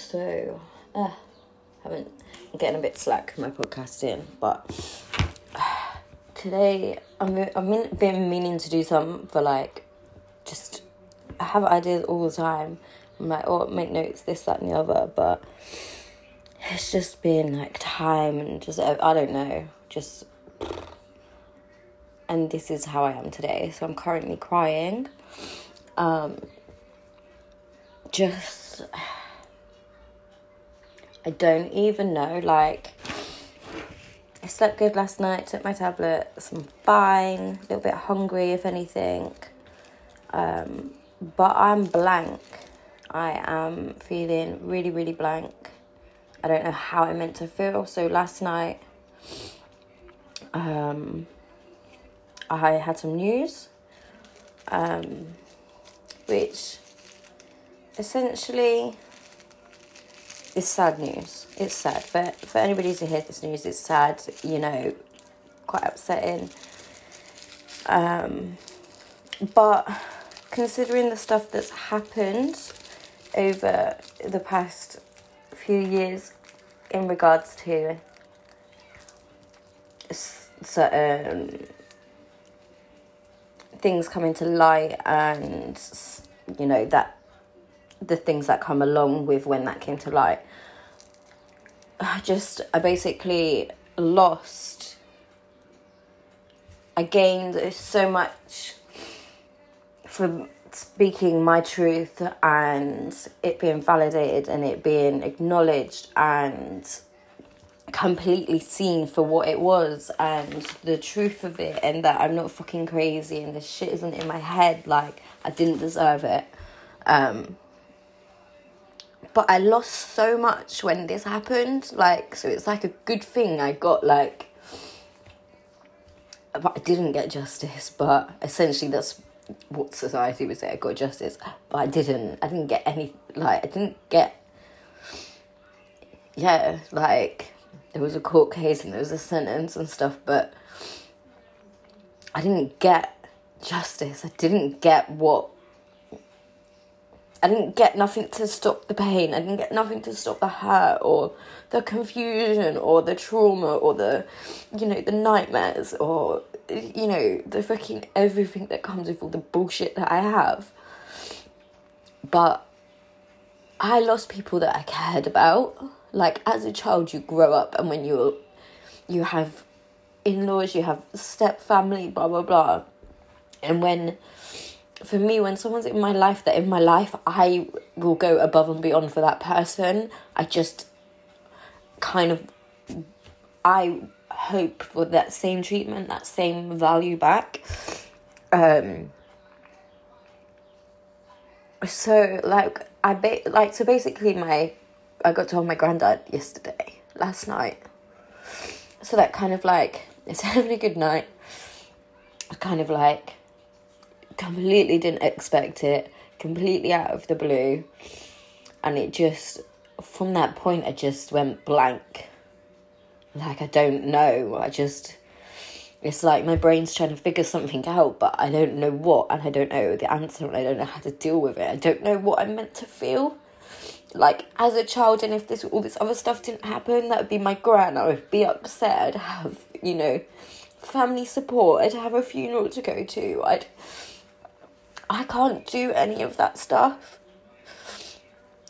So, uh, haven't I'm getting a bit slack my podcasting, but uh, today I'm I've been meaning to do something for like just I have ideas all the time. I'm like, oh, make notes, this, that, and the other, but it's just been like time and just I don't know, just and this is how I am today. So I'm currently crying. Um, just I don't even know. Like, I slept good last night, took my tablets, I'm fine, a little bit hungry, if anything. Um, but I'm blank. I am feeling really, really blank. I don't know how I'm meant to feel. So last night, um, I had some news, um, which essentially it's sad news. It's sad for for anybody to hear this news. It's sad, you know, quite upsetting. Um, but considering the stuff that's happened over the past few years in regards to certain things coming to light and you know that the things that come along with when that came to light. Just, I basically lost. I gained so much from speaking my truth and it being validated and it being acknowledged and completely seen for what it was and the truth of it and that I'm not fucking crazy and this shit isn't in my head like I didn't deserve it um but I lost so much when this happened. Like, so it's like a good thing I got like. But I didn't get justice, but essentially that's what society would say. I got justice, but I didn't. I didn't get any. Like, I didn't get. Yeah, like there was a court case and there was a sentence and stuff, but I didn't get justice. I didn't get what I didn't get nothing to stop the pain. I didn't get nothing to stop the hurt or the confusion or the trauma or the, you know, the nightmares or, you know, the fucking everything that comes with all the bullshit that I have. But I lost people that I cared about. Like as a child, you grow up, and when you you have in laws, you have step family, blah blah blah, and when for me, when someone's in my life, that in my life, I will go above and beyond for that person. I just kind of, I hope for that same treatment, that same value back. Um, so like I ba- like so basically my I got to told my granddad yesterday last night. So that kind of like it's having a good night. Kind of like completely didn't expect it, completely out of the blue. And it just, from that point, I just went blank. Like, I don't know. I just, it's like my brain's trying to figure something out, but I don't know what, and I don't know the answer, and I don't know how to deal with it. I don't know what I'm meant to feel. Like, as a child, and if this all this other stuff didn't happen, that would be my gran. I would be upset. I'd have, you know, family support. I'd have a funeral to go to. I'd I can't do any of that stuff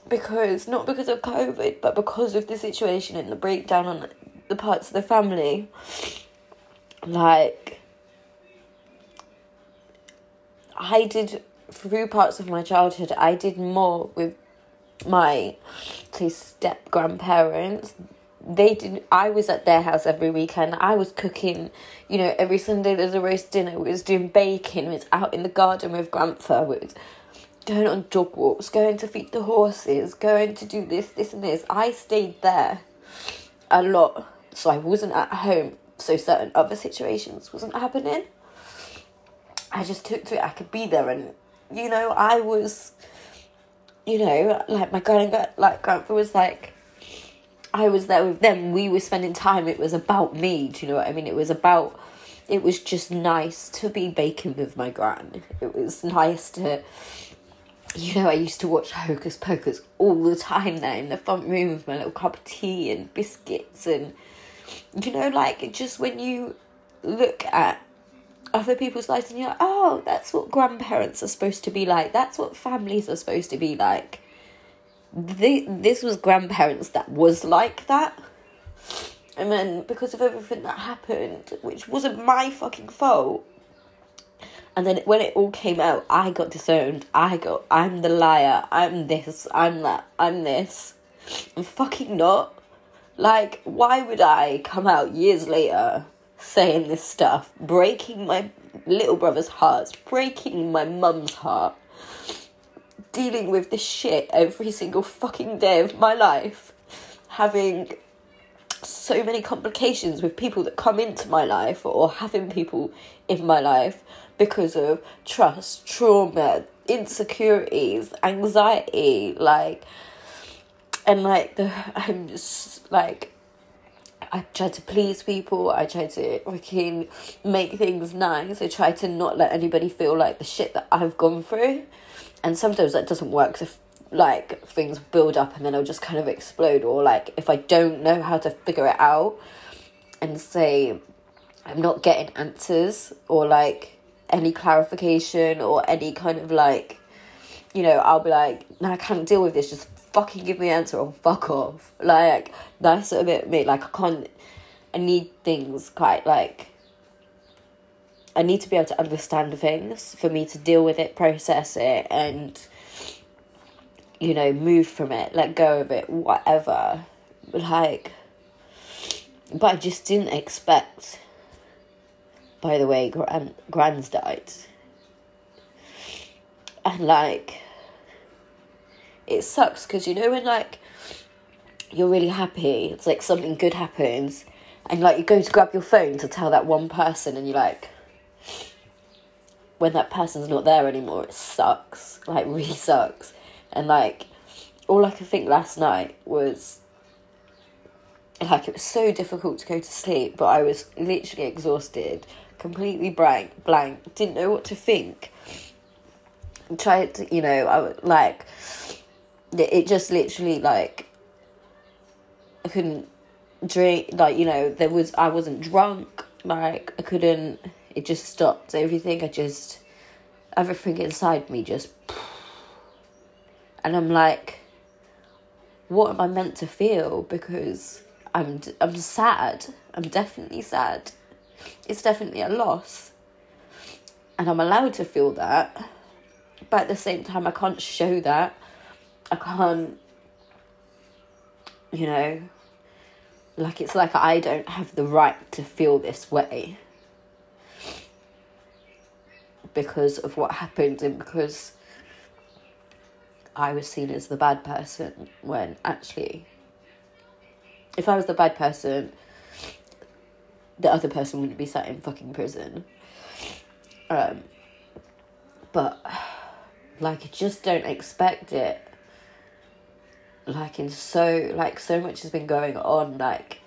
because not because of COVID, but because of the situation and the breakdown on the parts of the family. Like, I did through parts of my childhood, I did more with my say step grandparents they did I was at their house every weekend. I was cooking, you know, every Sunday there's a roast dinner. We was doing baking, we was out in the garden with grandpa, we was going on dog walks, going to feed the horses, going to do this, this and this. I stayed there a lot. So I wasn't at home. So certain other situations wasn't happening. I just took to it. I could be there and you know, I was you know, like my grand like grandpa was like I was there with them. We were spending time. It was about me. Do you know what I mean? It was about. It was just nice to be baking with my gran. It was nice to you know, I used to watch Hocus Pocus all the time there in the front room with my little cup of tea and biscuits and you know, like just when you look at other people's lives and you're like, oh, that's what grandparents are supposed to be like. That's what families are supposed to be like. This was grandparents that was like that. And then because of everything that happened, which wasn't my fucking fault, and then when it all came out, I got disowned. I got, I'm the liar. I'm this. I'm that. I'm this. I'm fucking not. Like, why would I come out years later saying this stuff, breaking my little brother's heart, breaking my mum's heart, dealing with this shit every single fucking day of my life, having so many complications with people that come into my life or having people in my life because of trust, trauma, insecurities, anxiety, like, and like the, I'm just like, I try to please people. I try to freaking make things nice. I try to not let anybody feel like the shit that I've gone through. And sometimes that doesn't work. If like things build up and then it'll just kind of explode, or like if I don't know how to figure it out and say I'm not getting answers or like any clarification or any kind of like, you know, I'll be like, no, I can't deal with this. Just fucking give me an answer or fuck off. Like, that's a bit me. Like, I can't, I need things quite like, I need to be able to understand things for me to deal with it, process it, and, you know, move from it, let go of it, whatever. Like, but I just didn't expect, by the way, Gran, Gran's died. And like, it sucks because you know when like you're really happy, it's like something good happens, and like you go to grab your phone to tell that one person, and you're like, when that person's not there anymore, it sucks. Like really sucks, and like all I could think last night was like it was so difficult to go to sleep, but I was literally exhausted, completely blank, blank, didn't know what to think. Tried to, you know, I would like it just literally like I couldn't drink like you know there was I wasn't drunk like I couldn't it just stopped everything. I just everything inside me just and I'm like what am I meant to feel? Because I'm I'm sad. I'm definitely sad. It's definitely a loss. And I'm allowed to feel that. But at the same time I can't show that. I can't, you know, like it's like I don't have the right to feel this way because of what happened and because I was seen as the bad person when actually, if I was the bad person, the other person wouldn't be sat in fucking prison. Um, but like, I just don't expect it like in so like so much has been going on like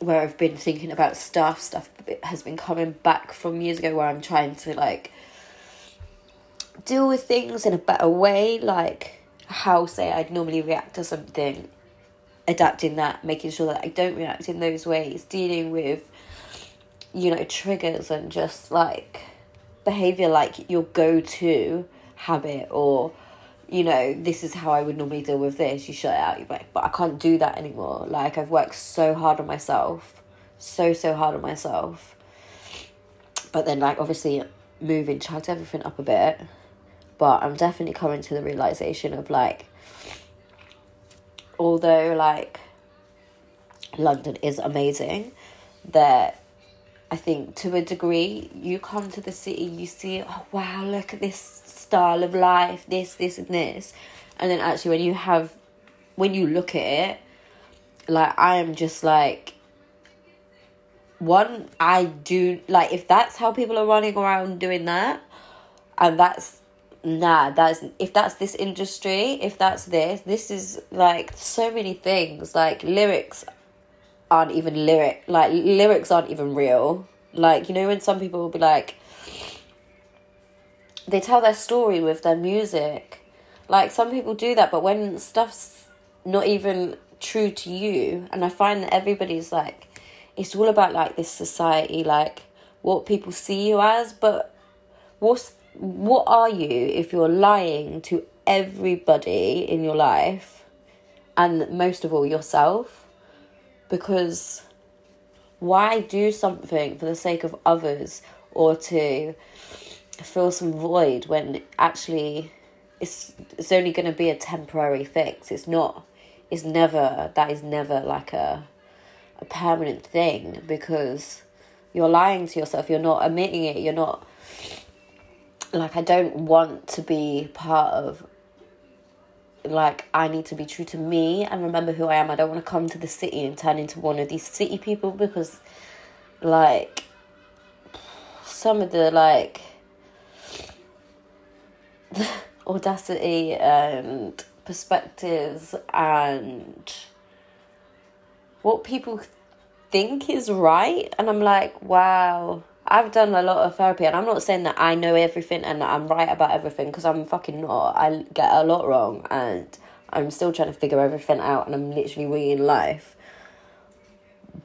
where I've been thinking about stuff stuff has been coming back from years ago where I'm trying to like deal with things in a better way like how say I'd normally react to something adapting that making sure that I don't react in those ways dealing with you know triggers and just like behavior like your go-to habit or you know, this is how I would normally deal with this. You shut it out. You're like, but I can't do that anymore. Like I've worked so hard on myself, so so hard on myself. But then, like obviously, moving chucked everything up a bit. But I'm definitely coming to the realization of like, although like London is amazing, that I think to a degree you come to the city, you see, oh wow, look at this style of life, this, this, and this. And then actually, when you have, when you look at it, like, I am just like, one, I do, like, if that's how people are running around doing that, and that's, nah, that's, if that's this industry, if that's this, this is like so many things. Like, lyrics aren't even lyric, like, lyrics aren't even real. Like, you know, when some people will be like, they tell their story with their music. Like some people do that, but when stuff's not even true to you, and I find that everybody's like, it's all about like this society, like what people see you as, but what's what are you if you're lying to everybody in your life and most of all yourself? Because why do something for the sake of others or to fill some void when actually it's it's only going to be a temporary fix? It's not it's never that is never like a a permanent thing because you're lying to yourself. You're not admitting it. You're not like I don't want to be part of like I need to be true to me and remember who I am. I don't want to come to the city and turn into one of these city people because like some of the like audacity and perspectives and what people think is right and I'm like wow I've done a lot of therapy, and I'm not saying that I know everything and I'm right about everything because I'm fucking not. I get a lot wrong, and I'm still trying to figure everything out, and I'm literally winging life.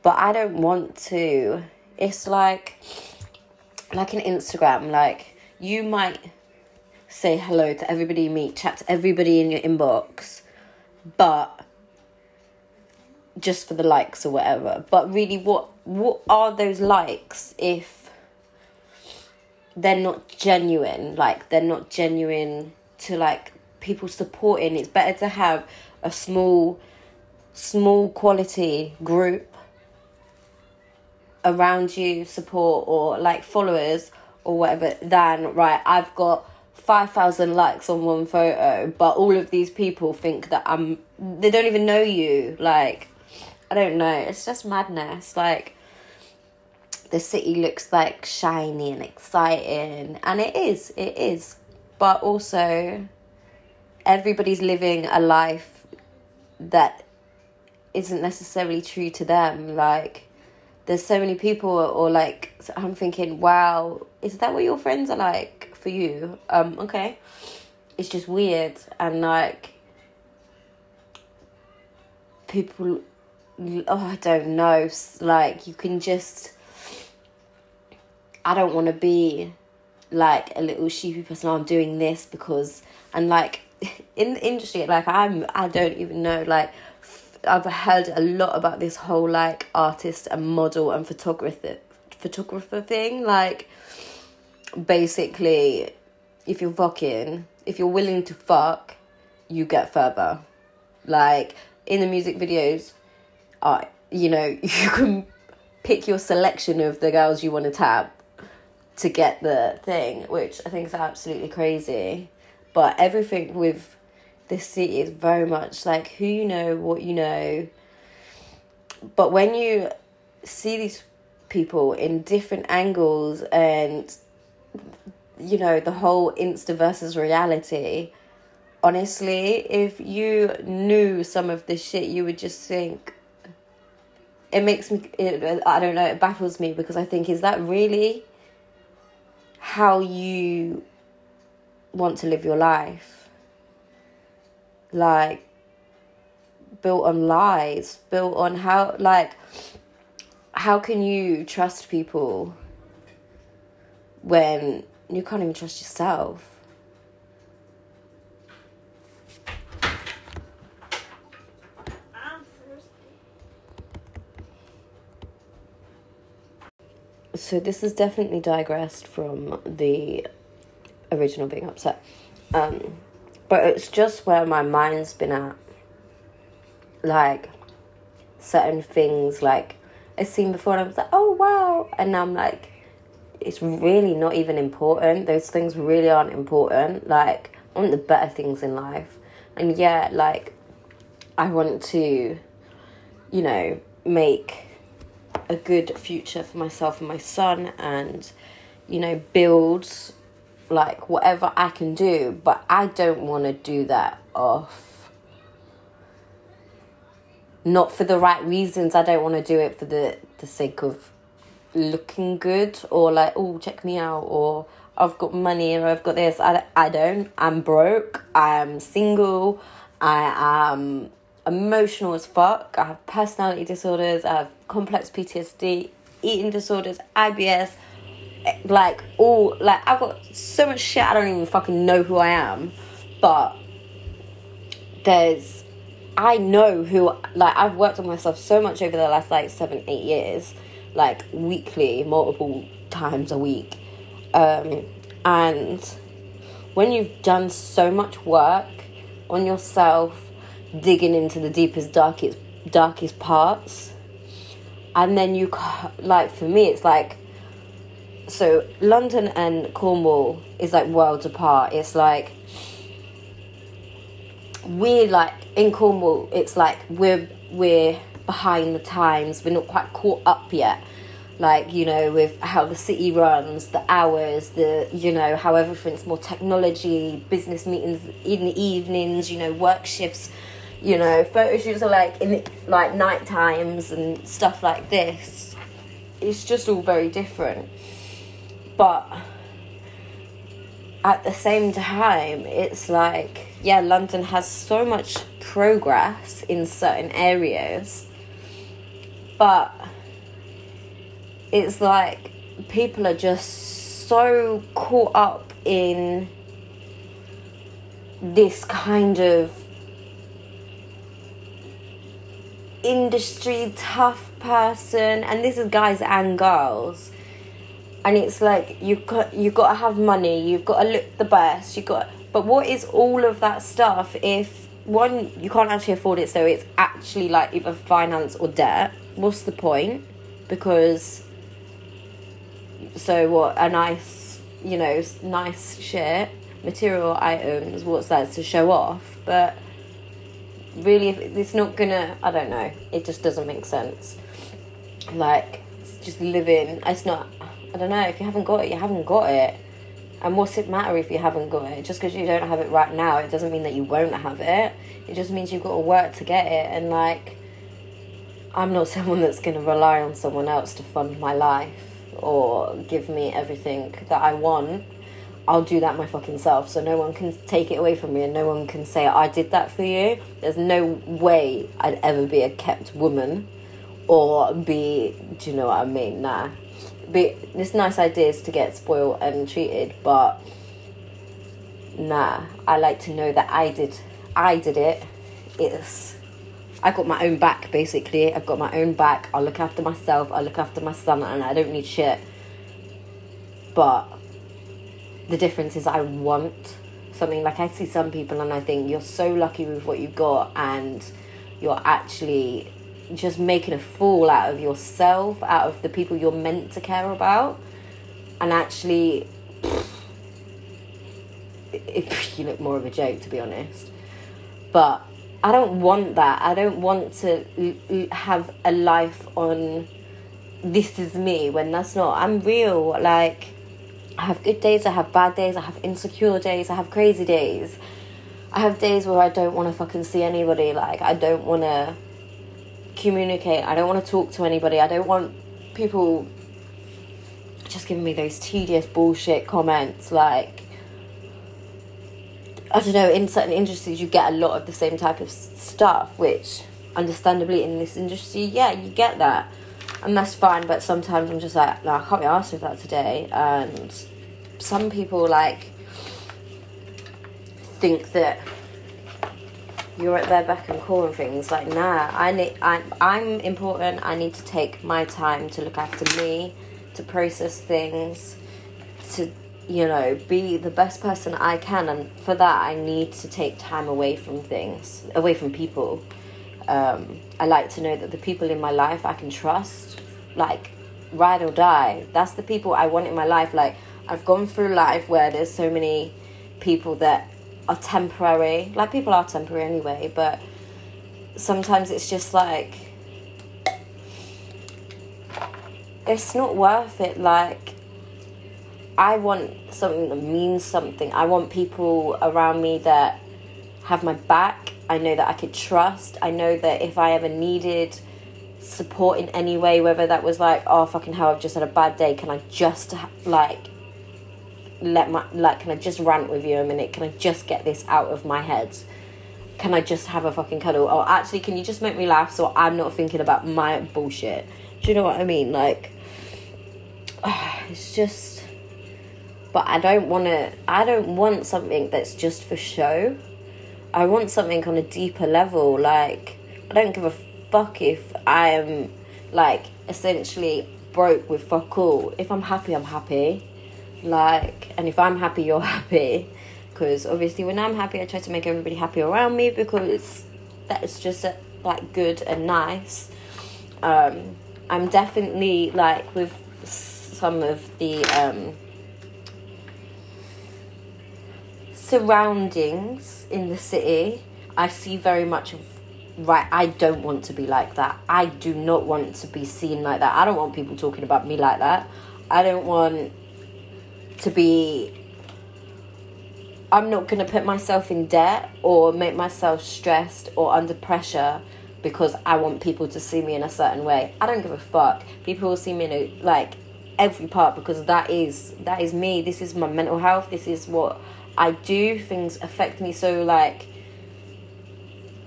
But I don't want to. It's like, like an Instagram. Like you might say hello to everybody you meet, chat to everybody in your inbox, but just for the likes or whatever. But really, what what are those likes if they're not genuine like they're not genuine to like people supporting. It's better to have a small small quality group around you support or like followers or whatever than right i've got 5000 likes on one photo but all of these people think that i'm they don't even know you like i don't know. It's just madness. Like the city looks like shiny and exciting and it is it is. But also everybody's living a life that isn't necessarily true to them like there's so many people or like i'm thinking wow is that what your friends are like for you? Um okay. It's just weird and like people oh i don't know like you can just I don't want to be like a little sheepy person. I'm doing this because and like in the industry, like I'm, I don't even know. Like I've heard a lot about this whole like artist and model and photographer photographer thing. Like basically, if you're fucking, if you're willing to fuck, you get further. Like in the music videos, uh, you know, you can pick your selection of the girls you want to tap to get the thing, which I think is absolutely crazy. But everything with this city is very much like who you know, what you know. But when you see these people in different angles and you know the whole insta versus reality honestly if you knew some of this shit you would just think it makes me it, i don't know it baffles me because i think is that really how you want to live your life. Like, built on lies, built on how, like, how can you trust people when you can't even trust yourself? So this has definitely digressed from the original being upset. Um, but it's just where my mind's been at. Like, certain things, like, I've seen before, and I was like, oh wow. And now I'm like, it's really not even important. Those things really aren't important. Like, I want the better things in life. And yeah, like, I want to, you know, make a good future for myself and my son and you know build like whatever I can do but I don't want to do that off not for the right reasons I don't want to do it for the the sake of looking good or like oh check me out or I've got money or I've got this. I, I don't. I'm broke. I'm single. I am emotional as fuck. I have personality disorders. I have complex PTSD, eating disorders, IBS. Like, all, like, I've got so much shit I don't even fucking know who I am. But there's, I know who, like, I've worked on myself so much over the last, like, seven, eight years. Like, weekly, multiple times a week. Um, and when you've done so much work on yourself, digging into the deepest, darkest, darkest parts, and then you like for me, it's like so London and Cornwall is like worlds apart. It's like we're like in Cornwall. It's like we're we're behind the times. We're not quite caught up yet like you know with how the city runs the hours the you know how everything's more technology business meetings in the evenings you know work shifts you know photo shoots are like in like night times and stuff like this. It's just all very different. But at the same time it's like yeah london has so much progress in certain areas. But it's like people are just so caught up in this kind of industry tough person and this is guys and girls. And it's like you got you got to have money you've got to look the best you got but what is all of that stuff if one you can't actually afford it so it's actually like either finance or debt. What's the point? Because so what a nice you know nice shit material items what's that to show off? But really it's not gonna i don't know it just doesn't make sense. Like it's just living it's not i don't know if you haven't got it you haven't got it. And what's it matter if you haven't got it? Just because you don't have it right now it doesn't mean that you won't have it. It just means you've got to work to get it and like i'm not someone that's going to rely on someone else to fund my life or give me everything that I want, I'll do that my fucking self. So no one can take it away from me and no one can say, I did that for you. There's no way I'd ever be a kept woman or be, do you know what I mean? Nah. Be, it's nice ideas to get spoiled and treated, but nah. I like to know that I did, I did it. It's I got my own back basically. I've got my own back. I'll look after myself. I'll look after my son, and I don't need shit. But the difference is, I want something like I see some people, and I think you're so lucky with what you got, and you're actually just making a fool out of yourself, out of the people you're meant to care about, and actually. If you look more of a joke, to be honest. But I don't want that. I don't want to l- have a life on this is me when that's not. I'm real. Like, I have good days, I have bad days, I have insecure days, I have crazy days. I have days where I don't want to fucking see anybody. Like, I don't want to communicate. I don't want to talk to anybody. I don't want people just giving me those tedious bullshit comments. Like, I don't know, in certain industries, you get a lot of the same type of stuff, which understandably in this industry, yeah, you get that. And that's fine, but sometimes I'm just like, no, I can't be asked with that today. And some people, like, think that you're at their beck and call and things like nah i need I, i'm important i need to take my time to look after me to process things to you know, be the best person I can. And for that, I need to take time away from things, away from people. Um, I like to know that the people in my life I can trust, like, ride or die. That's the people I want in my life. Like, I've gone through life where there's so many people that are temporary. Like, people are temporary anyway, but sometimes it's just like, it's not worth it. Like, I want something that means something. I want people around me that have my back. I know that I could trust. I know that if I ever needed support in any way, whether that was like, oh, fucking hell, I've just had a bad day, can I just like let my like can I just rant with you a minute? Can I just get this out of my head? Can I just have a fucking cuddle? Or actually, can you just make me laugh so I'm not thinking about my bullshit? Do you know what I mean? Like, it's just. But I don't want to. I don't want something that's just for show. I want something on a deeper level. Like, I don't give a fuck if I am, like, essentially broke with fuck all. If I'm happy, I'm happy. Like, and if I'm happy, you're happy. Because obviously, when I'm happy, I try to make everybody happy around me because that is just uh, like good and nice. Um, I'm definitely like with some of the um, surroundings in the city. I see very much of right. I don't want to be like that. I do not want to be seen like that. I don't want people talking about me like that. I don't want to be I'm not going to put myself in debt or make myself stressed or under pressure because I want people to see me in a certain way. I don't give a fuck. People will see me in a, like every part because that is that is me. This is my mental health. This is what I do. Things affect me so like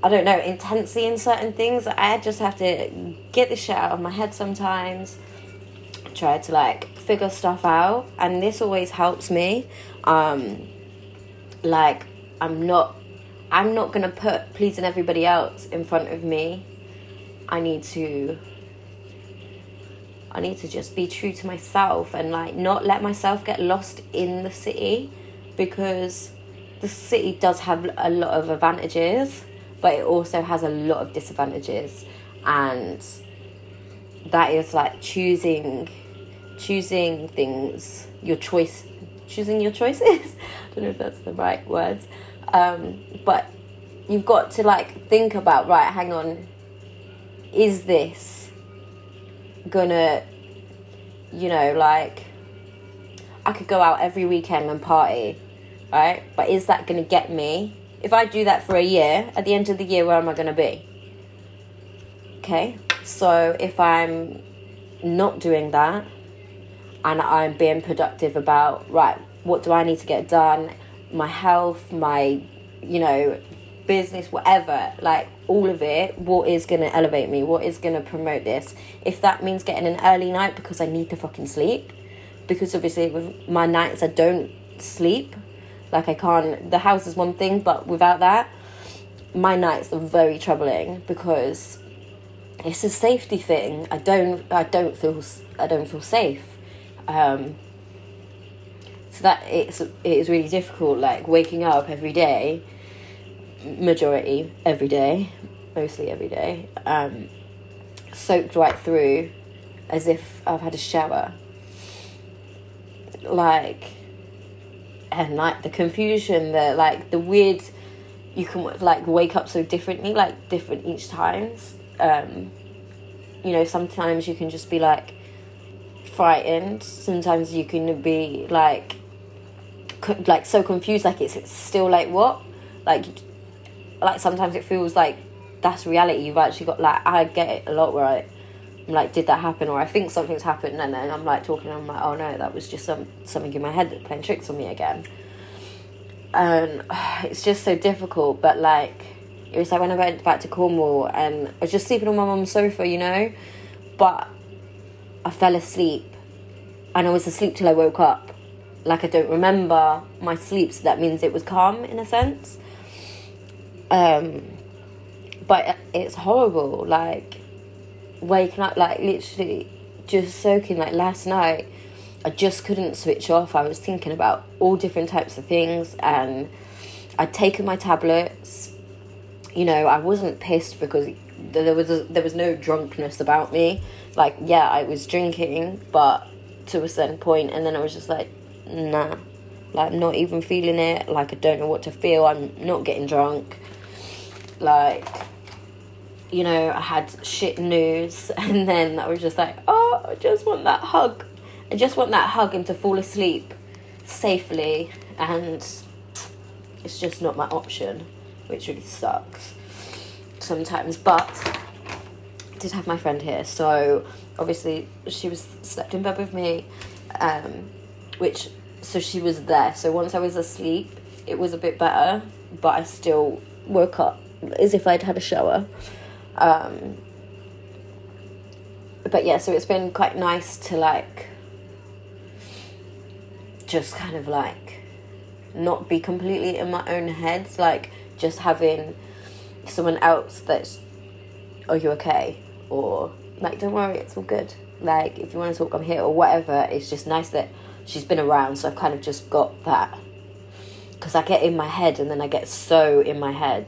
I don't know intensely in certain things. I just have to get the shit out of my head sometimes. Try to like figure stuff out, and this always helps me. Um, like I'm not I'm not gonna put pleasing everybody else in front of me. I need to I need to just be true to myself and like not let myself get lost in the city because the city does have a lot of advantages, but it also has a lot of disadvantages and that is like choosing choosing things your choice choosing your choices. I don't know if that's the right words. Um, but you've got to like think about, right, hang on, is this gonna, you know, like, I could go out every weekend and party, right? But is that gonna get me? If I do that for a year, at the end of the year, where am I gonna be? Okay, so if I'm not doing that, and I'm being productive about right what do I need to get done my health my you know business whatever like all of it what is going to elevate me what is going to promote this if that means getting an early night because I need to fucking sleep because obviously with my nights I don't sleep like I can't the house is one thing but without that my nights are very troubling because it's a safety thing I don't I don't feel I don't feel safe um, so that it's it is really difficult. Like waking up every day, majority every day, mostly every day, um, soaked right through, as if I've had a shower. Like, and like the confusion, the like the weird. You can like wake up so differently, like different each times. Um, you know, sometimes you can just be like frightened. Sometimes you can be like, like so confused. Like it's, it's still like what, like, like sometimes it feels like that's reality. You've actually got like I get it a lot I. Like, did that happen? Or I think something's happened, and then I'm like talking. I'm like, oh no, that was just some something in my head that playing tricks on me again. And it's just so difficult. But like, it was like when I went back to Cornwall, and I was just sleeping on my mum's sofa, you know. But I fell asleep and I was asleep till I woke up. Like I don't remember my sleep, so that means it was calm in a sense. Um, but it's horrible. Like waking up, like literally just soaking. Like last night, I just couldn't switch off. I was thinking about all different types of things, and I'd taken my tablets. You know, I wasn't pissed because there was a, there was no drunkenness about me. Like, yeah, I was drinking, but to a certain point, and then I was just like, nah, like not even feeling it. Like I don't know what to feel. I'm not getting drunk. Like, you know, I had shit news, and then I was just like, oh, I just want that hug. I just want that hug and to fall asleep safely, and it's just not my option, which really sucks sometimes. But I did have my friend here, so obviously she was slept in bed with me, um, which so she was there. So once I was asleep, it was a bit better, but I still woke up as if I'd had a shower. Um, but yeah, so it's been quite nice to like just kind of like not be completely in my own head, like just having someone else that's, are you okay? Or like, don't worry, it's all good. Like, if you want to talk, I'm here, or whatever. It's just nice that she's been around, so I've kind of just got that. Because I get in my head, and then I get so in my head,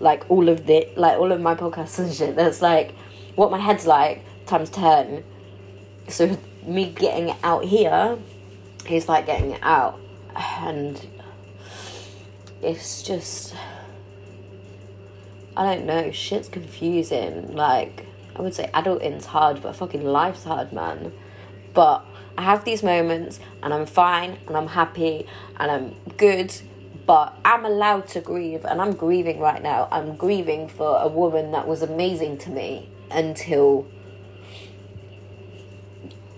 like all of the, like all of my podcasts and shit. That's like what my head's like times ten. So me getting it out here is like getting it out, and it's just I don't know. Shit's confusing. Like I would say adulting's hard, but fucking life's hard, man. But I have these moments and I'm fine and I'm happy and I'm good, but I'm allowed to grieve and I'm grieving right now. I'm grieving for a woman that was amazing to me until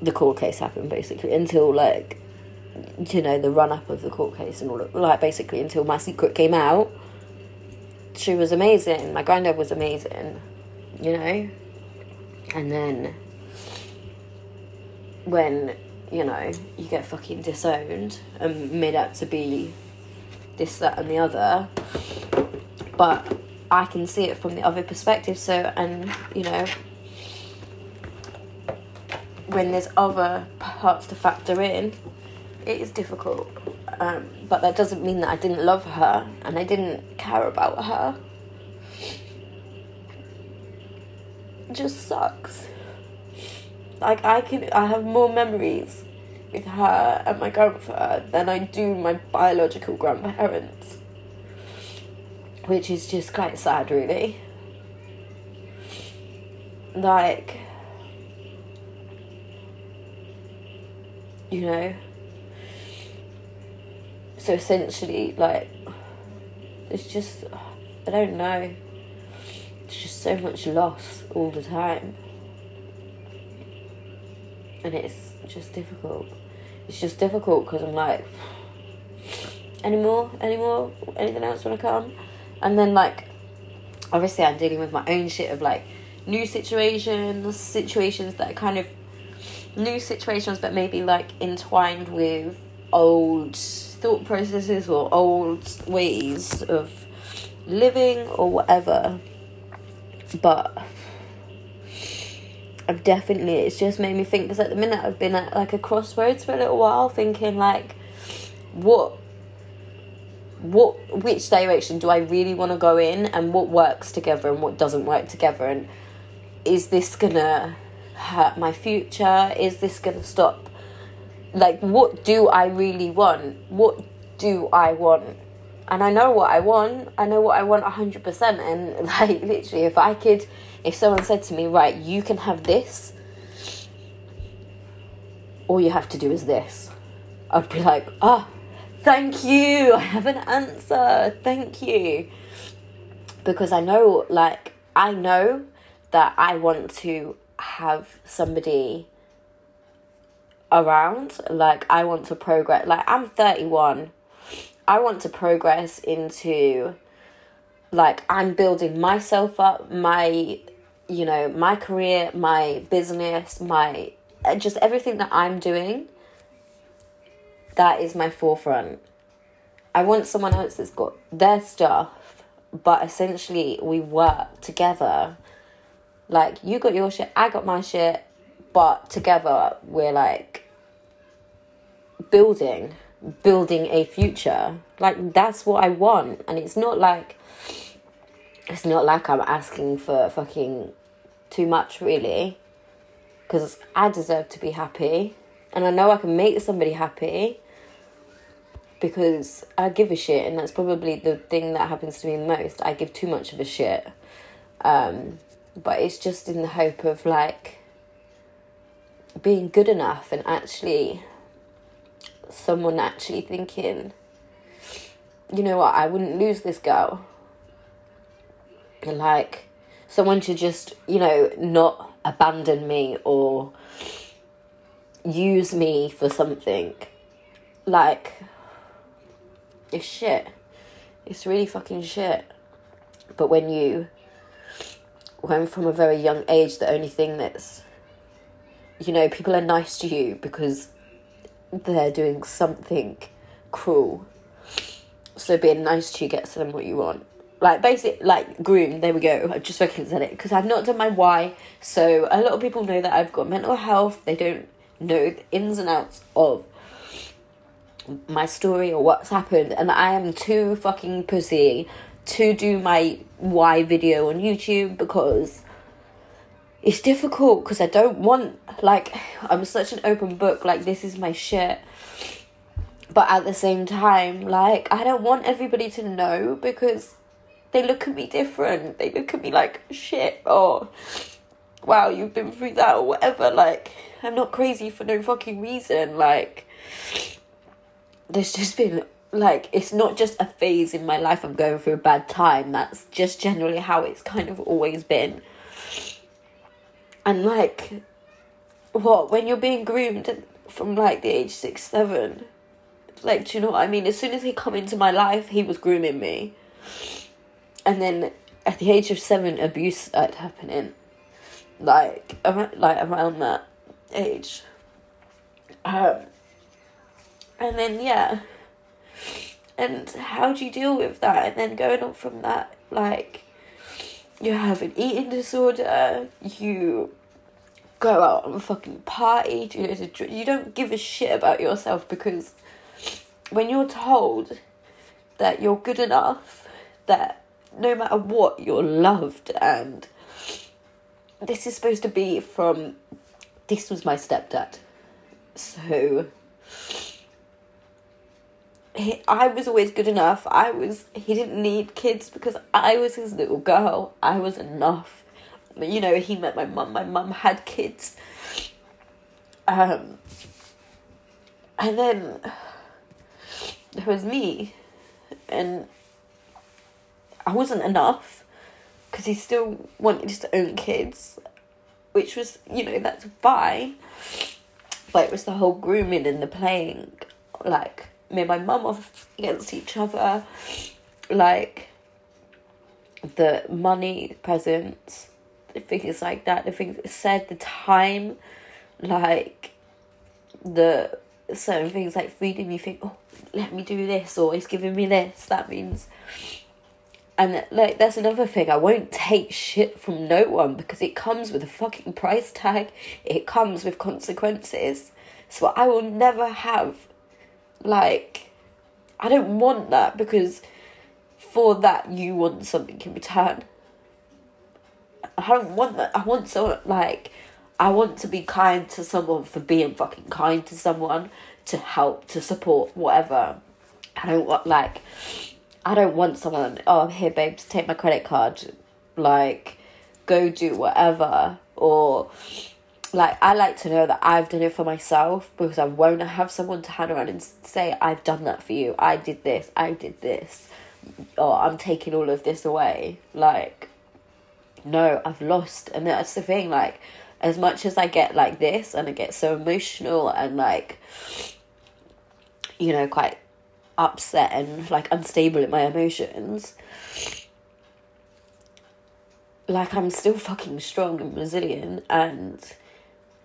the court case happened, basically. Until, like, you know, the run up of the court case and all of, like, basically until my secret came out. She was amazing. My granddad was amazing, you know? And then when, you know, you get fucking disowned and made out to be this, that, and the other, but I can see it from the other perspective. So, and, you know, when there's other parts to factor in, it is difficult. Um, but that doesn't mean that I didn't love her and I didn't care about her. It just sucks. Like I can, I have more memories with her and my grandfather than I do my biological grandparents, which is just quite sad, really. Like, you know. So essentially, like, it's just, I don't know it's just so much loss all the time. And it's just difficult. It's just difficult because I'm like, any more? Any more? Anything else want to come? And then, like, obviously, I'm dealing with my own shit of like new situations, situations that are kind of new situations, but maybe like entwined with old thought processes or old ways of living or whatever but I've definitely it's just made me think because at the minute I've been at like a crossroads for a little while thinking like what what which direction do I really want to go in and what works together and what doesn't work together and is this gonna hurt my future is this gonna stop like what do I really want what do I want and I know what I want. I know what I want 100%. And like, literally, if I could, if someone said to me, right, you can have this, all you have to do is this, I'd be like, ah, oh, thank you. I have an answer. Thank you. Because I know, like, I know that I want to have somebody around. Like, I want to progress. Like, I'm 31 I want to progress into like I'm building myself up, my you know, my career, my business, my uh, just everything that I'm doing. That is my forefront. I want someone else that's got their stuff, but essentially we work together. Like you got your shit, I got my shit, but together we're like building building a future. Like that's what I want. And it's not like it's not like I'm asking for fucking too much really. Cuz I deserve to be happy and I know I can make somebody happy because I give a shit and that's probably the thing that happens to me most. I give too much of a shit. Um but it's just in the hope of like being good enough and actually someone actually thinking, you know what, I wouldn't lose this girl. Like someone to just, you know, not abandon me or use me for something. like it's shit. It's really fucking shit. But when you when from a very young age the only thing that's you know, people are nice to you because they're doing something cruel. So being nice to you gets them what you want. Like basic, like groom. There we go. I just fucking said it because I've not done my why. So a lot of people know that I've got mental health. They don't know the ins and outs of my story or what's happened, and I am too fucking pussy to do my why video on YouTube because it's difficult because I don't want like I'm such an open book like this is my shit but at the same time like I don't want everybody to know because they look at me different. They look at me like shit or wow you've been through that or whatever. Like I'm not crazy for no fucking reason. Like there's just been like it's not just a phase in my life I'm going through a bad time. That's just generally how it's kind of always been. And like what when you're being groomed from like the age six seven like do you know what i mean? As soon as he come into my life he was grooming me and then at the age of seven abuse started happening. Like around, like around that age. Um and then yeah. And how do you deal with that? And then going on from that like you have an eating disorder, you go out on a fucking party, you, to, you don't give a shit about yourself because when you're told that you're good enough, that no matter what, you're loved, and this is supposed to be from. This was my stepdad. So he, I was always good enough. I was he didn't need kids because I was his little girl. I was enough. You know, he met my mum. My mum had kids. Um, and then there was me, and I wasn't enough because he still wanted to own kids, which was you know that's fine. But it was the whole grooming and the playing, like me and my mum off against each other. Like the money, presents, the things like that, the things said, the time, like the certain things like freedom you think, oh, let me do this, or he's giving me this, that means. And like, that's another thing. I won't take shit from no one because it comes with a fucking price tag. It comes with consequences. So I will never have like, I don't want that because for that you want something in return. I don't want that. I want so like I want to be kind to someone for being fucking kind to someone, to help, to support, whatever. I don't want like I don't want someone, oh here babes, take my credit card, like go do whatever or like I like to know that I've done it for myself because I won't have someone to hand around and say I've done that for you. I did this. I did this. Or I'm taking all of this away. Like no, I've lost and that's the thing like as much as I get like this and I get so emotional and like you know quite upset and like unstable in my emotions like I'm still fucking strong and resilient and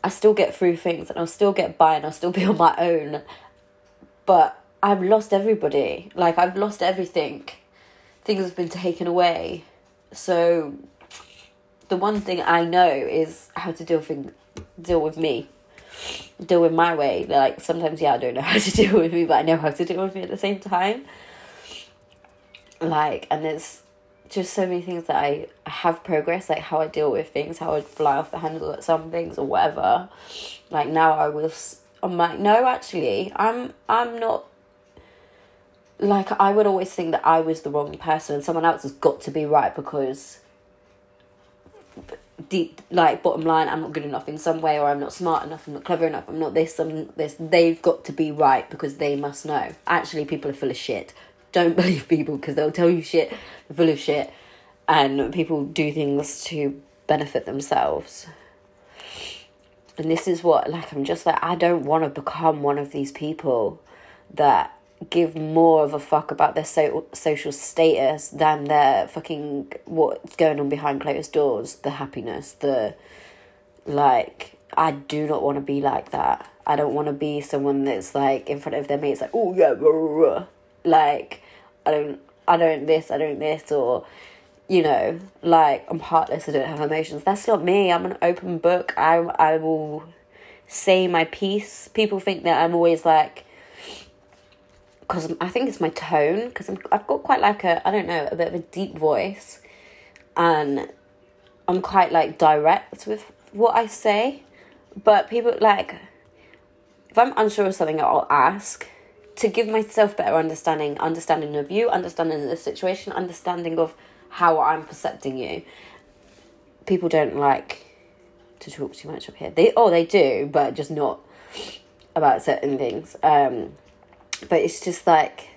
I still get through things and I'll still get by and I'll still be on my own. But I've lost everybody. Like I've lost everything. Things have been taken away. So the one thing I know is how to deal thing deal with me. Deal with my way. Like sometimes yeah I don't know how to deal with me, but I know how to deal with me at the same time. Like and there's just so many things that I have progressed, like how I deal with things, how I fly off the handle at some things or whatever. Like now I was I'm like, no, actually, I'm I'm not like I would always think that I was the wrong person and someone else has got to be right because deep like bottom line I'm not good enough in some way or I'm not smart enough, I'm not clever enough, I'm not this, I'm this they've got to be right because they must know. Actually people are full of shit don't believe people because they'll tell you shit, full of shit, and people do things to benefit themselves. And this is what, like, I'm just like, I don't want to become one of these people. that give more of a fuck about their so- social status than their fucking what's going on behind closed doors, the happiness, the like I do not want to be like that. I don't want to be someone that's like in front of their mates like, "Oh yeah, rah, rah, rah." like I don't I don't this, I don't this or you know, like I'm heartless, I don't have emotions. That's not me. I'm an open book. I I will say my piece. People think that I'm always like because I think it's my tone because I've got quite like a I don't know a bit of a deep voice, and I'm quite like direct with what I say, but people like if I'm unsure of something, I'll ask to give myself better understanding, understanding of you, understanding of the situation, understanding of how I'm percepting you. People don't like to talk too much up here. They oh they do, but just not about certain things. Um, but it's just like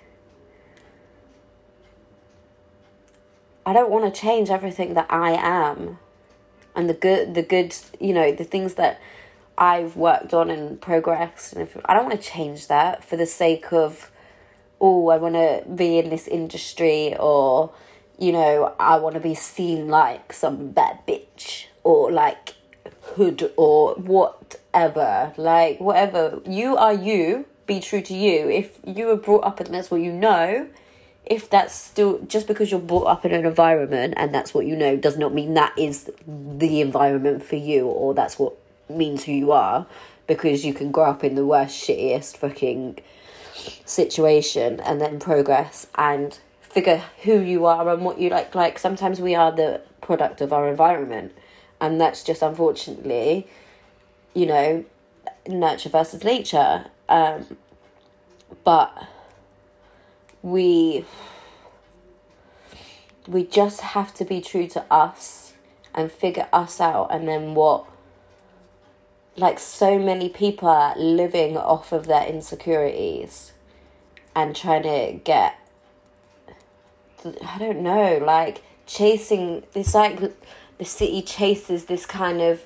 I don't want to change everything that I am, and the good, the good, you know, the things that I've worked on and progressed. And if, I don't want to change that for the sake of, oh, I want to be in this industry or, you know, I want to be seen like some bad bitch or like hood or whatever. Like, whatever. You are you. Be true to you. If you were brought up and that's what you know, if that's still just because you're brought up in an environment and that's what you know does not mean that is the environment for you or that's what means who you are because you can grow up in the worst shittiest fucking situation and then progress and figure who you are and what you like like sometimes we are the product of our environment and that's just unfortunately you know nurture versus nature um but we we just have to be true to us and figure us out and then what like so many people are living off of their insecurities and trying to get I don't know, like chasing it's like the city chases this kind of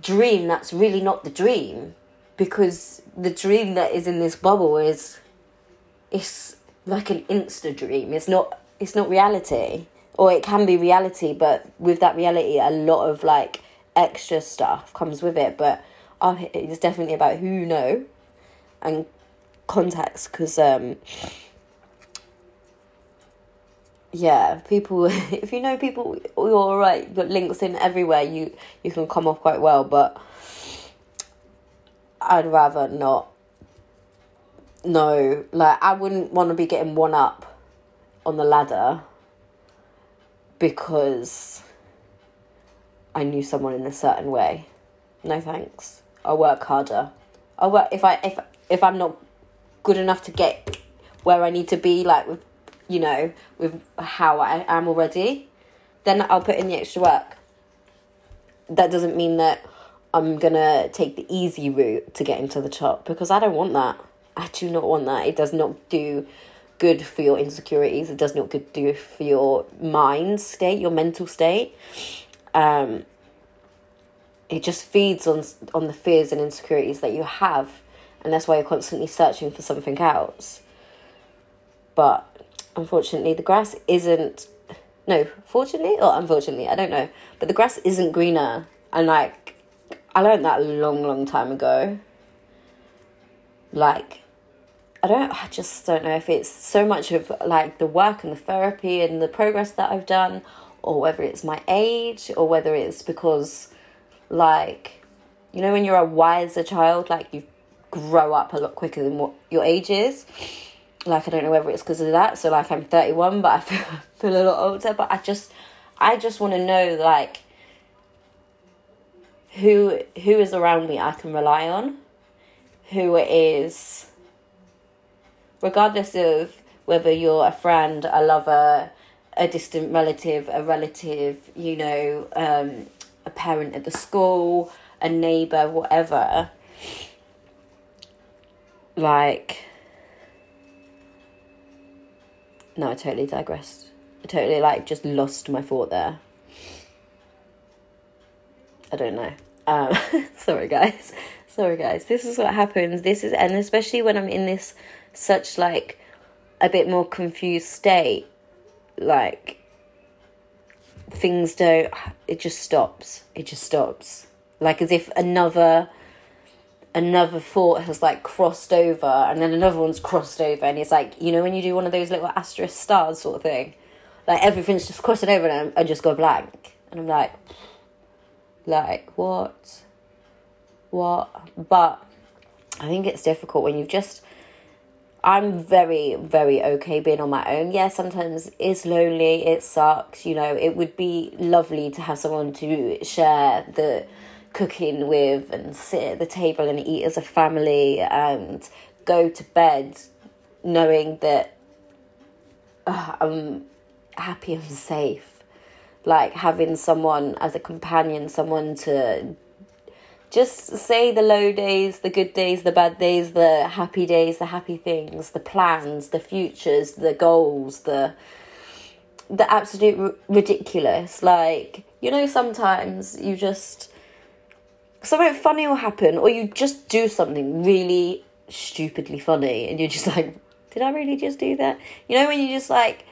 dream that's really not the dream because the dream that is in this bubble is it's like an insta dream. It's not it's not reality. Or it can be reality, but with that reality a lot of like extra stuff comes with it. But uh, it's definitely about who you know and contacts because um yeah people if you know people you're all right got links in everywhere you you can come off quite well but i'd rather not no like i wouldn't want to be getting one up on the ladder because i knew someone in a certain way. No thanks. I'll work harder. I'll work if i if if i'm not good enough to get where i need to be like with you know with how i am already then i'll put in the extra work. That doesn't mean that i'm gonna take the easy route to get into the top because i don't want that I do not want that. It does not do good for your insecurities. It does not good do for your mind state, your mental state. Um, it just feeds on on the fears and insecurities that you have, and that's why you're constantly searching for something else. But unfortunately, the grass isn't. No, fortunately or unfortunately, I don't know. But the grass isn't greener, and like I learned that a long, long time ago. Like I don't, I just don't know if it's so much of like the work and the therapy and the progress that I've done, or whether it's my age, or whether it's because, like, you know, when you're a wiser child, like you grow up a lot quicker than what your age is. Like, I don't know whether it's because of that. So, like, I'm 31, but I feel, feel a lot older. But I just, I just want to know, like, who who is around me I can rely on, who is regardless of whether you're a friend, a lover, a distant relative, a relative, you know, um, a parent at the school, a neighbor, whatever. Like, no, I totally digressed. I totally like just lost my thought there. I don't know. Um, sorry, guys. Sorry, guys. This is what happens. This is, and especially when I'm in this such like a bit more confused state, like things don't, it just stops. It just stops. Like as if another another thought has like crossed over and then another one's crossed over and it's like you know when you do one of those little asterisk stars sort of thing like everything's just crossing over and I just go blank and I'm like like what what but I think it's difficult when you've just I'm very, very okay being on my own. Yeah, sometimes it's lonely, it sucks, you know, it would be lovely to have someone to share the cooking with and sit at the table and eat as a family and go to bed knowing that uh, I'm happy and safe. Like having someone as a companion, someone to just say the low days, the good days, the bad days, the happy days, the happy things, the plans, the futures, the goals, the the absolute r- ridiculous. Like, you know, sometimes you just something funny will happen, or you just do something really stupidly funny, and you're just like, did I really just do that? You know, when you just like,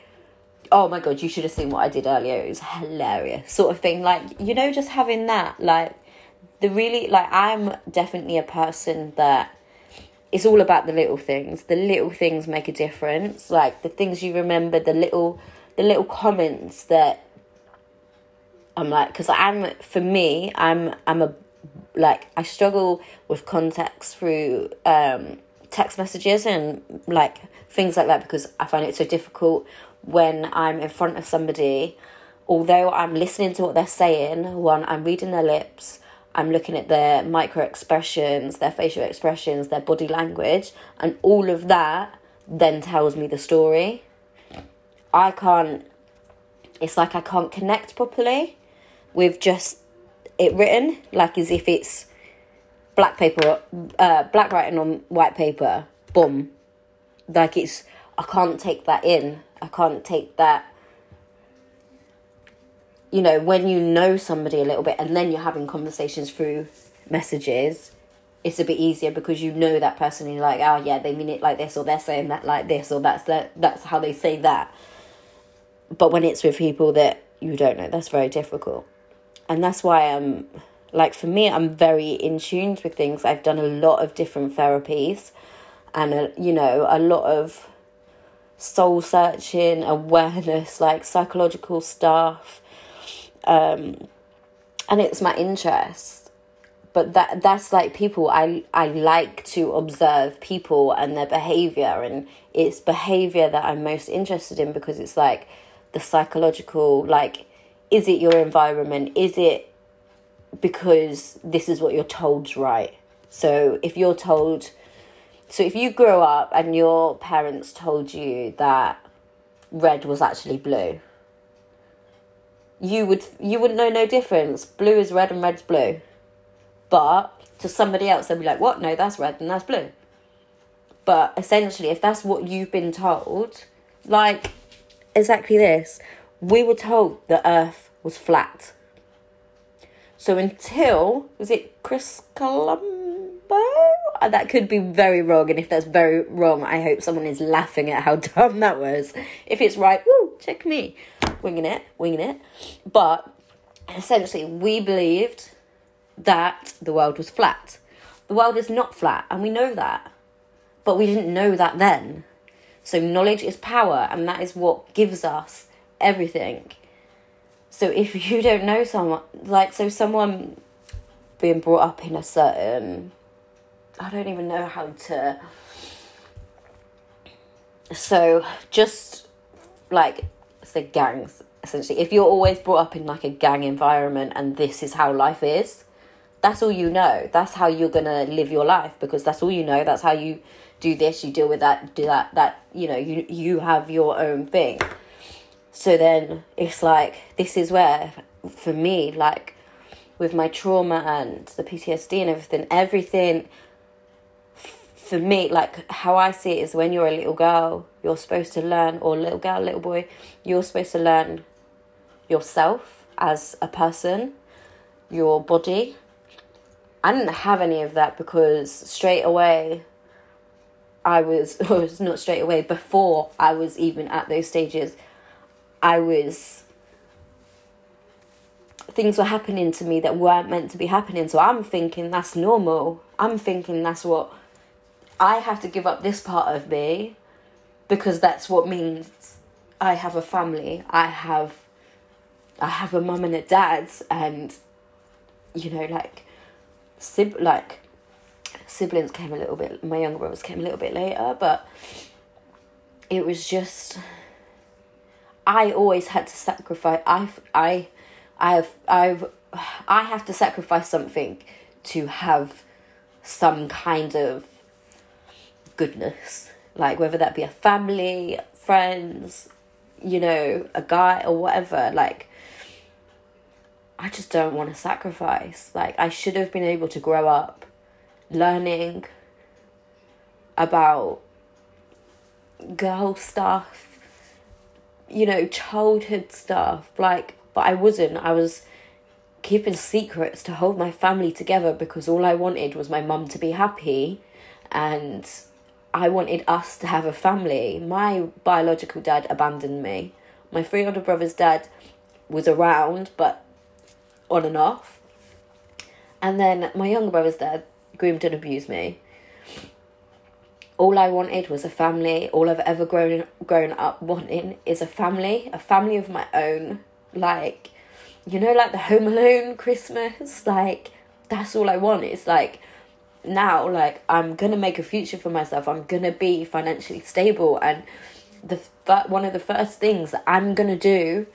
oh my god, you should have seen what I did earlier. It was hilarious, sort of thing. Like, you know, just having that, like, the really, like, I'm definitely a person that it's all about the little things. The little things make a difference. Like the things you remember, the little, the little comments that I'm like, because I'm for me, I'm I'm a like I struggle with context through um, text messages and like things like that because I find it so difficult when I'm in front of somebody. Although I'm listening to what they're saying, one, I'm reading their lips, I'm looking at their micro expressions, their facial expressions, their body language, and all of that then tells me the story. I can't, it's like I can't connect properly with just it written like as if it's black paper, uh, black writing on white paper. Boom, like it's. I can't take that in. I can't take that. You know, when you know somebody a little bit and then you're having conversations through messages, it's a bit easier because you know that person and you're like, oh yeah, they mean it like this or they're saying that like this or that's that that's how they say that. But when it's with people that you don't know, that's very difficult and that's why I'm like for me I'm very in tune with things. I've done a lot of different therapies and a, you know a lot of soul searching, awareness, like psychological stuff. Um and it's my interest. But that that's like people I I like to observe people and their behavior and it's behavior that I'm most interested in because it's like the psychological like is it your environment? Is it because this is what you're told's right? So if you're told, so if you grow up and your parents told you that red was actually blue, you would you would know no difference. Blue is red and red's blue. But to somebody else, they'll be like, "What? No, that's red and that's blue." But essentially, if that's what you've been told, like exactly this, we were told the earth was flat. So until, was it Chris Colombo? Uh, that could be very wrong, and if that's very wrong, I hope someone is laughing at how dumb that was. If it's right, woo, check me. Winging it, winging it. But essentially, we believed that the world was flat. The world is not flat, and we know that. But we didn't know that then. So, knowledge is power, and that is what gives us everything. So if you don't know someone, like, so someone being brought up in a certain, I don't even know how to. So just like, say, gangs, essentially. If you're always brought up in like a gang environment and this is how life is, that's all you know. That's how you're gonna live your life because that's all you know. That's how you do this, you deal with that, do that, that, you know, you you have your own thing. So then it's like, this is where, for me, like with my trauma and the PTSD and everything, everything for me, like how I see it is when you're a little girl, you're supposed to learn, or little girl, little boy, you're supposed to learn yourself as a person, your body, I didn't have any of that because straight away I was, it's not straight away, before I was even at those stages, I was things were happening to me that weren't meant to be happening. So I'm thinking that's normal. I'm thinking that's what I have to give up this part of me because that's what means I have a family. I have I have a mum and a dad and you know like sib like siblings came a little bit my younger brothers came a little bit later but it was just I always had to sacrifice I've I I've I've I have to sacrifice something to have some kind of goodness. Like whether that be a family, friends, you know, a guy or whatever, like I just don't want to sacrifice. Like I should have been able to grow up learning about girl stuff, you know, childhood stuff, like but I wasn't. I was keeping secrets to hold my family together because all I wanted was my mum to be happy and I wanted us to have a family. My biological dad abandoned me. My three older brothers' dad was around but on and off. And then my younger brother's dad groomed and abused me. All I wanted was a family. All I've ever grown grown up wanting is a family, a family of my own like you know like the home alone christmas like that's all i want it's like now like i'm gonna make a future for myself. I'm gonna be financially stable. And the one of the first things that i'm gonna do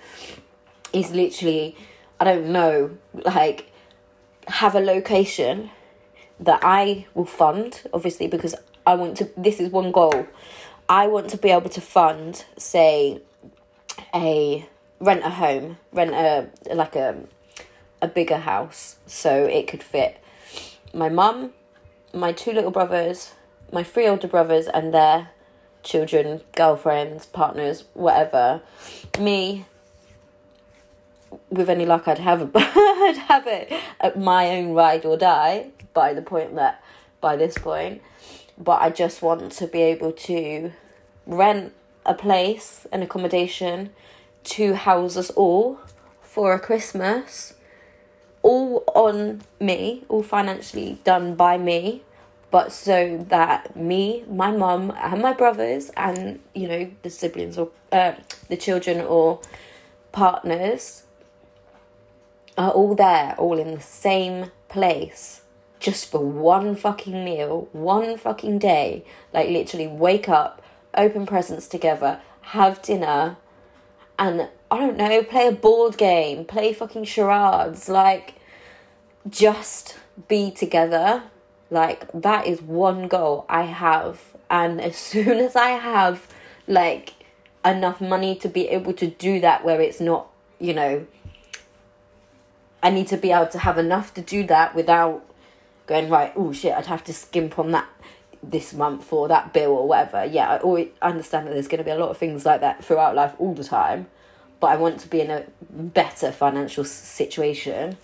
is literally i don't know like have a location that i will fund obviously because i want to this is one goal. I want to be able to fund say a rent a home, rent a like a a bigger house so it could fit my mum, my two little brothers, my three older brothers and their children, girlfriends, partners, whatever. Me with any luck I'd have a I'd have it at my own ride or die by the point that by this point. But I just want to be able to rent a place, an accommodation, to house us all for a Christmas, all on me, all financially done by me, but so that me, my mum, and my brothers, and you know, the siblings or uh, the children or partners are all there, all in the same place, just for one fucking meal, one fucking day. Like, literally, wake up, open presents together, have dinner and I don't know, play a board game, play fucking charades, like just be together. Like that is one goal I have. And as soon as I have like enough money to be able to do that where it's not, you know, I need to be able to have enough to do that without going right, oh shit, I'd have to skimp on that this month or that bill or whatever. Yeah, I always understand that there's going to be a lot of things like that throughout life all the time, but I want to be in a better financial situation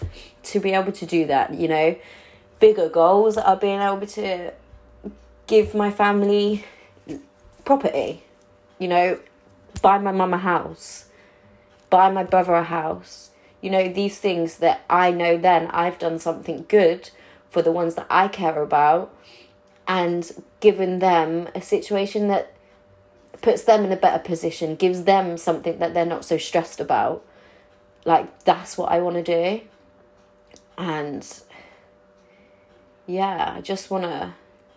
to be able to do that. You know, bigger goals are being able to give my family property. You know, buy my mum a house, buy my brother a house. You know, these things that I know then I've done something good for the ones that I care about and given them a situation that puts them in a better position, gives them something that they're not so stressed about. Like, that's what I want to do. And yeah, I just want to.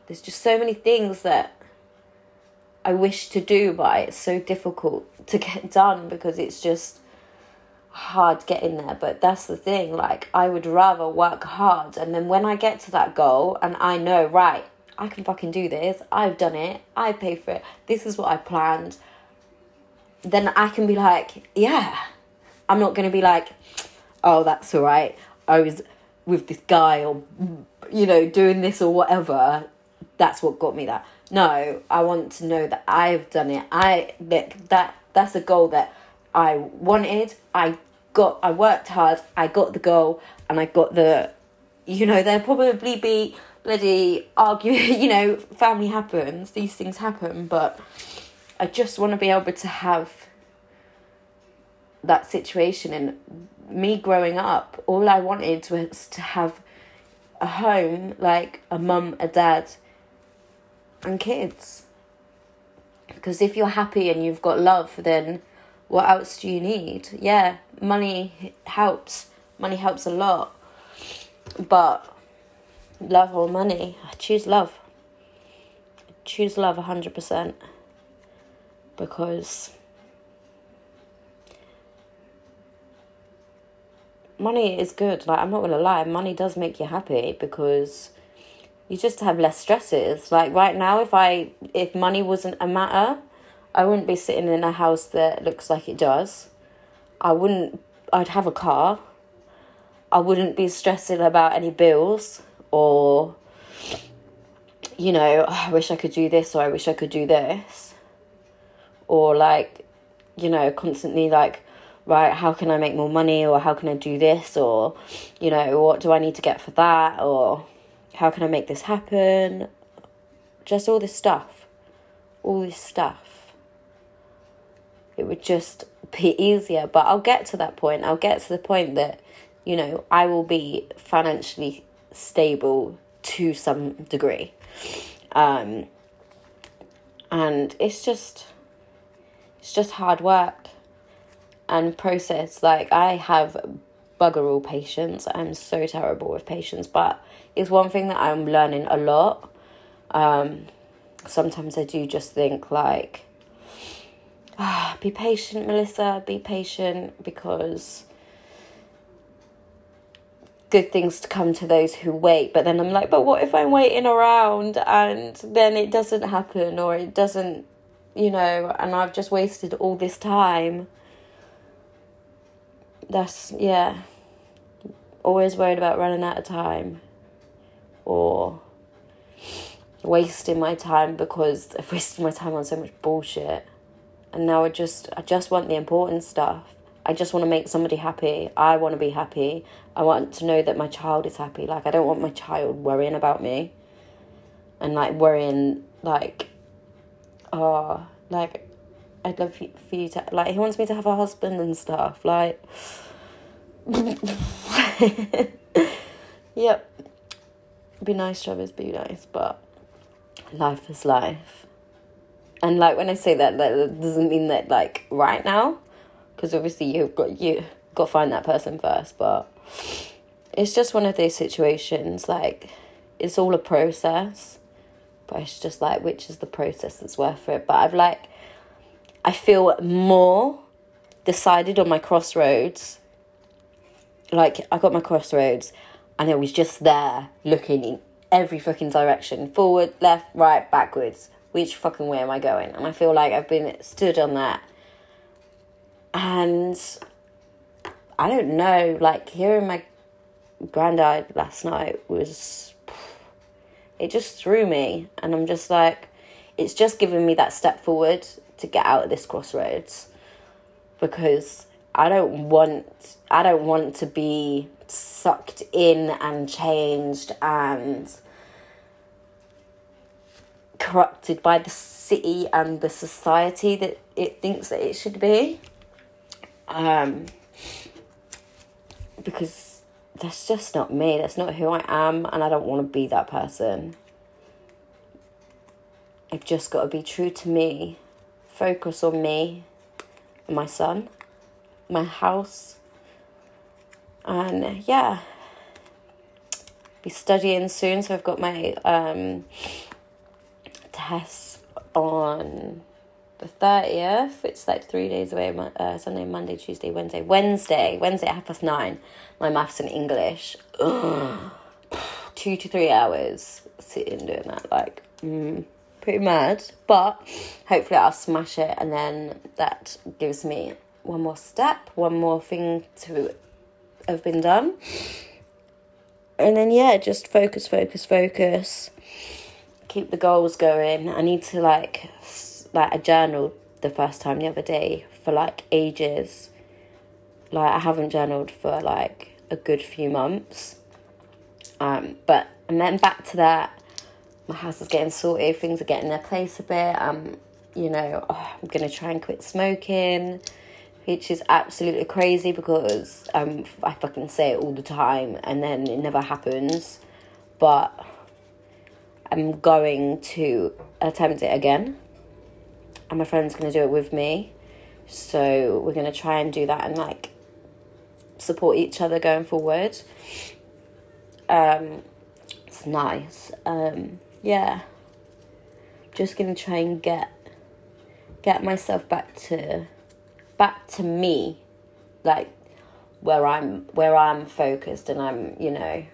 There's just so many things that I wish to do, but it's so difficult to get done because it's just hard getting there. But that's the thing, like, I would rather work hard, and then when I get to that goal and I know, right, I can fucking do this. I've done it. I paid for it. This is what I planned. Then I can be like, yeah. I'm not going to be like, oh, that's all right. I was with this guy or, you know, doing this or whatever. That's what got me that. No, I want to know that I've done it. I that that that's a goal that I wanted. I got. I worked hard. I got the goal, and I got the you know, there'll probably be bloody argue, you know, family happens, these things happen, but I just want to be able to have that situation and me growing up, all I wanted was to have a home, like a mum, a dad, and kids. Because if you're happy and you've got love, then what else do you need? Yeah, money helps. Money helps a lot. But love or money, I choose love. I choose love 100% because money is good. Like I'm not gonna lie, money does make you happy because you just have less stresses. Like right now, if I if money wasn't a matter, I wouldn't be sitting in a house that looks like it does. I wouldn't. I'd have a car. I wouldn't be stressing about any bills or, you know, oh, I wish I could do this or I wish I could do this. Or like, you know, constantly like, right, how can I make more money or how can I do this or, you know, what do I need to get for that or how can I make this happen? Just all this stuff. All this stuff. It would just be easier, but I'll get to that point. I'll get to the point that, you know, I will be financially stable to some degree. Um, and it's just it's just hard work and process. Like I have bugger all patience. I'm so terrible with patience, but it's one thing that I'm learning a lot. Um, sometimes I do just think like, ah, be patient, Melissa. Be patient because good things to come to those who wait. But then I'm like, but what if I'm waiting around and then it doesn't happen or it doesn't, you know, and I've just wasted all this time that's yeah always worried about running out of time or wasting my time because I've wasted my time on so much bullshit. And now I just I just want the important stuff. I just want to make somebody happy. I want to be happy. I want to know that my child is happy. Like I don't want my child worrying about me. And like worrying like oh like I'd love for you to like he wants me to have a husband and stuff like yep be nice Travis be nice but life is life and like when I say that that doesn't mean that like right now because obviously you've got you got to find that person first but it's just one of those situations like it's all a process but it's just like which is the process that's worth it but I've like I feel more decided on my crossroads. Like, I got my crossroads and I was just there looking in every fucking direction forward, left, right, backwards. Which fucking way am I going? And I feel like I've been stood on that. And I don't know, like, hearing my granddad last night was. It just threw me. And I'm just like, it's just given me that step forward to get out of this crossroads because I don't want I don't want to be sucked in and changed and corrupted by the city and the society that it thinks that it should be. Um, because that's just not me. That's not who I am, and I don't want to be that person. I've just got to be true to me focus on me and my son, my house, and yeah, be studying soon. So I've got my um, tests on the 30th. It's like three days away uh, Sunday, Monday, Tuesday, Wednesday. Wednesday, Wednesday at half past nine. My maths and English. Two to three hours sitting doing that. Like, mm pretty mad, but hopefully I'll smash it, and then that gives me one more step, one more thing to have been done. And then, yeah, just focus, focus, focus. Keep the goals going. I need to, like, like, I journaled the first time the other day for like ages. Like, I haven't journaled for like a good few months. Um, but and then back to that, my house is getting sorted, things are getting their place a bit. Um, you know, oh, I'm gonna try and quit smoking, which is absolutely crazy because um, I fucking say it all the time and then it never happens. But I'm going to attempt it again, and my friend's gonna do it with me. So we're gonna try and do that and like support each other going forward. Um, it's nice. Um, yeah, just gonna try and get get myself back to back to me, like where I'm where I'm focused and I'm you know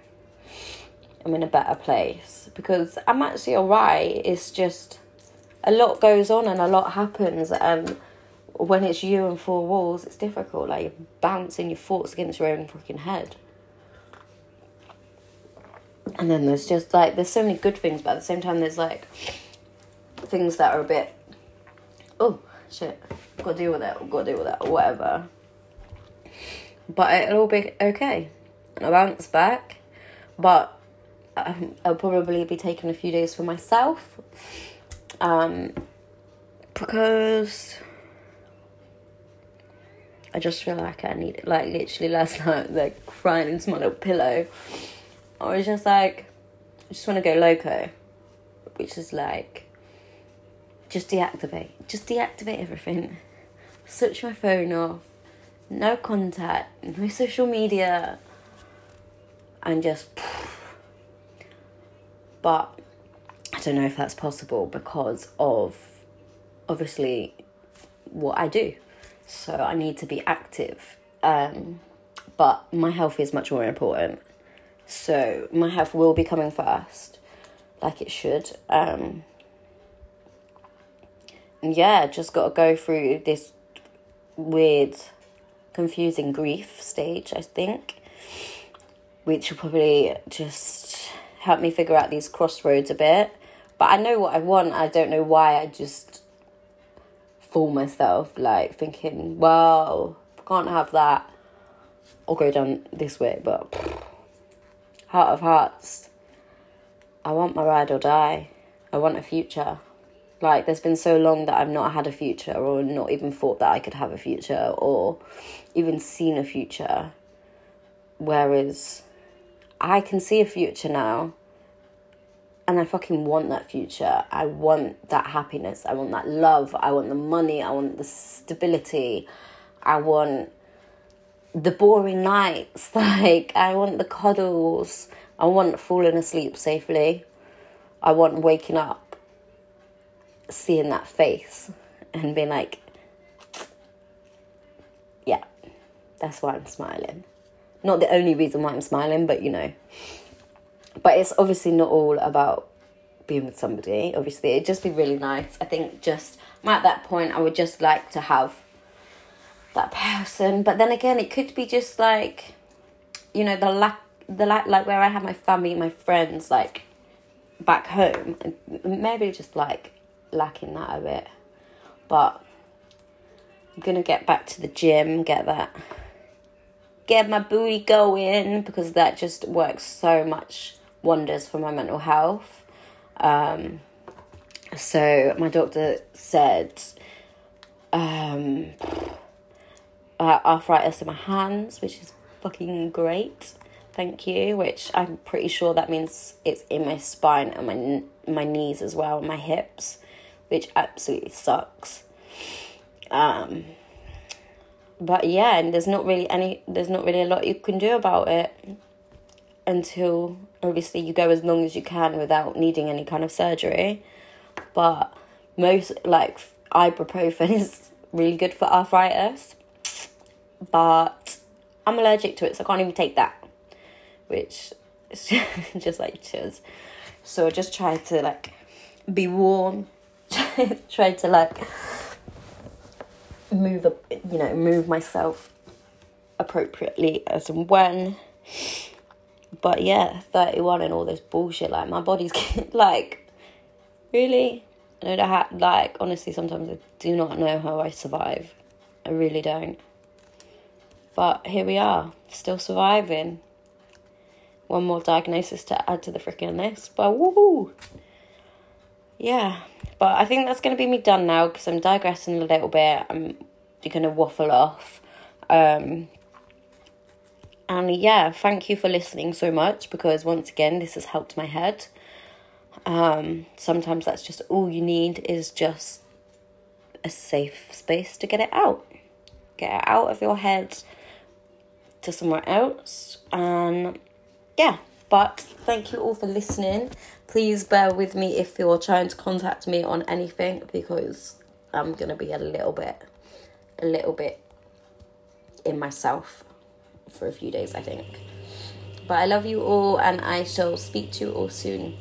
I'm in a better place because I'm actually alright. It's just a lot goes on and a lot happens and when it's you and four walls, it's difficult. Like you're bouncing your thoughts against your own fucking head. And then there's just like there's so many good things, but at the same time there's like things that are a bit oh shit, gotta deal with it, gotta deal with it, or whatever. But it'll all be okay. And I'll bounce back. But um, I'll probably be taking a few days for myself. Um, because I just feel like I need it. like literally last night like crying into my little pillow. I was just like I just wanna go loco. Which is like just deactivate. Just deactivate everything. Switch my phone off. No contact, no social media. And just but don't know if that's possible because of obviously what I do so I need to be active. Um, but my health is much more important. So my health will be coming first, like it should. Um, yeah, just got to go through this weird, confusing grief stage, I think, which will probably just help me figure out these crossroads a bit. But I know what I want. I don't know why I just fool myself, like thinking, well, I can't have that, I'll go down this way. But heart of hearts, I want my ride or die. I want a future. Like, there's been so long that I've not had a future, or not even thought that I could have a future, or even seen a future. Whereas I can see a future now and I fucking want that future. I want that happiness. I want that love. I want the money. I want the stability. I want the boring nights. Like, I want the cuddles. I want falling asleep safely. I want waking up, seeing that face, and being like, yeah, that's why I'm smiling. Not the only reason why I'm smiling, but you know but it's obviously not all about being with somebody. Obviously, it'd just be really nice. I think just I'm at that point. I would just like to have that person. But then again, it could be just like, you know, the lack, the lack, like where I have my family, my friends, like back home. Maybe just like lacking that a bit. But I'm gonna get back to the gym, get that, get my booty going because that just works so much wonders for my mental health. Um, so my doctor said um, arthritis in my hands, which is fucking great. Thank you. Which I'm pretty sure that means it's in my spine and my my knees as well, my hips, which absolutely sucks. Um, but yeah, and there's not really any. There's not really a lot you can do about it until obviously you go as long as you can without needing any kind of surgery. But most like ibuprofen is really good for arthritis. But I'm allergic to it, so I can't even take that. Which is just like cheers. So I just try to like be warm. try to like move up you know, move myself appropriately as and when but yeah, 31 and all this bullshit. Like, my body's like, really? I that, like, honestly, sometimes I do not know how I survive. I really don't. But here we are, still surviving. one more diagnosis to add to the freaking list. But woohoo! Yeah, but I think that's going to be me done now because I'm digressing a little bit. I'm going to waffle off. Um, and yeah, thank you for listening so much because once again, this has helped my head. Um, sometimes that's just all you need is just a safe space to get it out. Get it out of your head to somewhere else. And yeah, but thank you all for listening. Please bear with me if you're trying to contact me on anything because I'm gonna be a little bit, a little bit in myself for a few days, I think. But I love you all, and I shall speak to you all soon.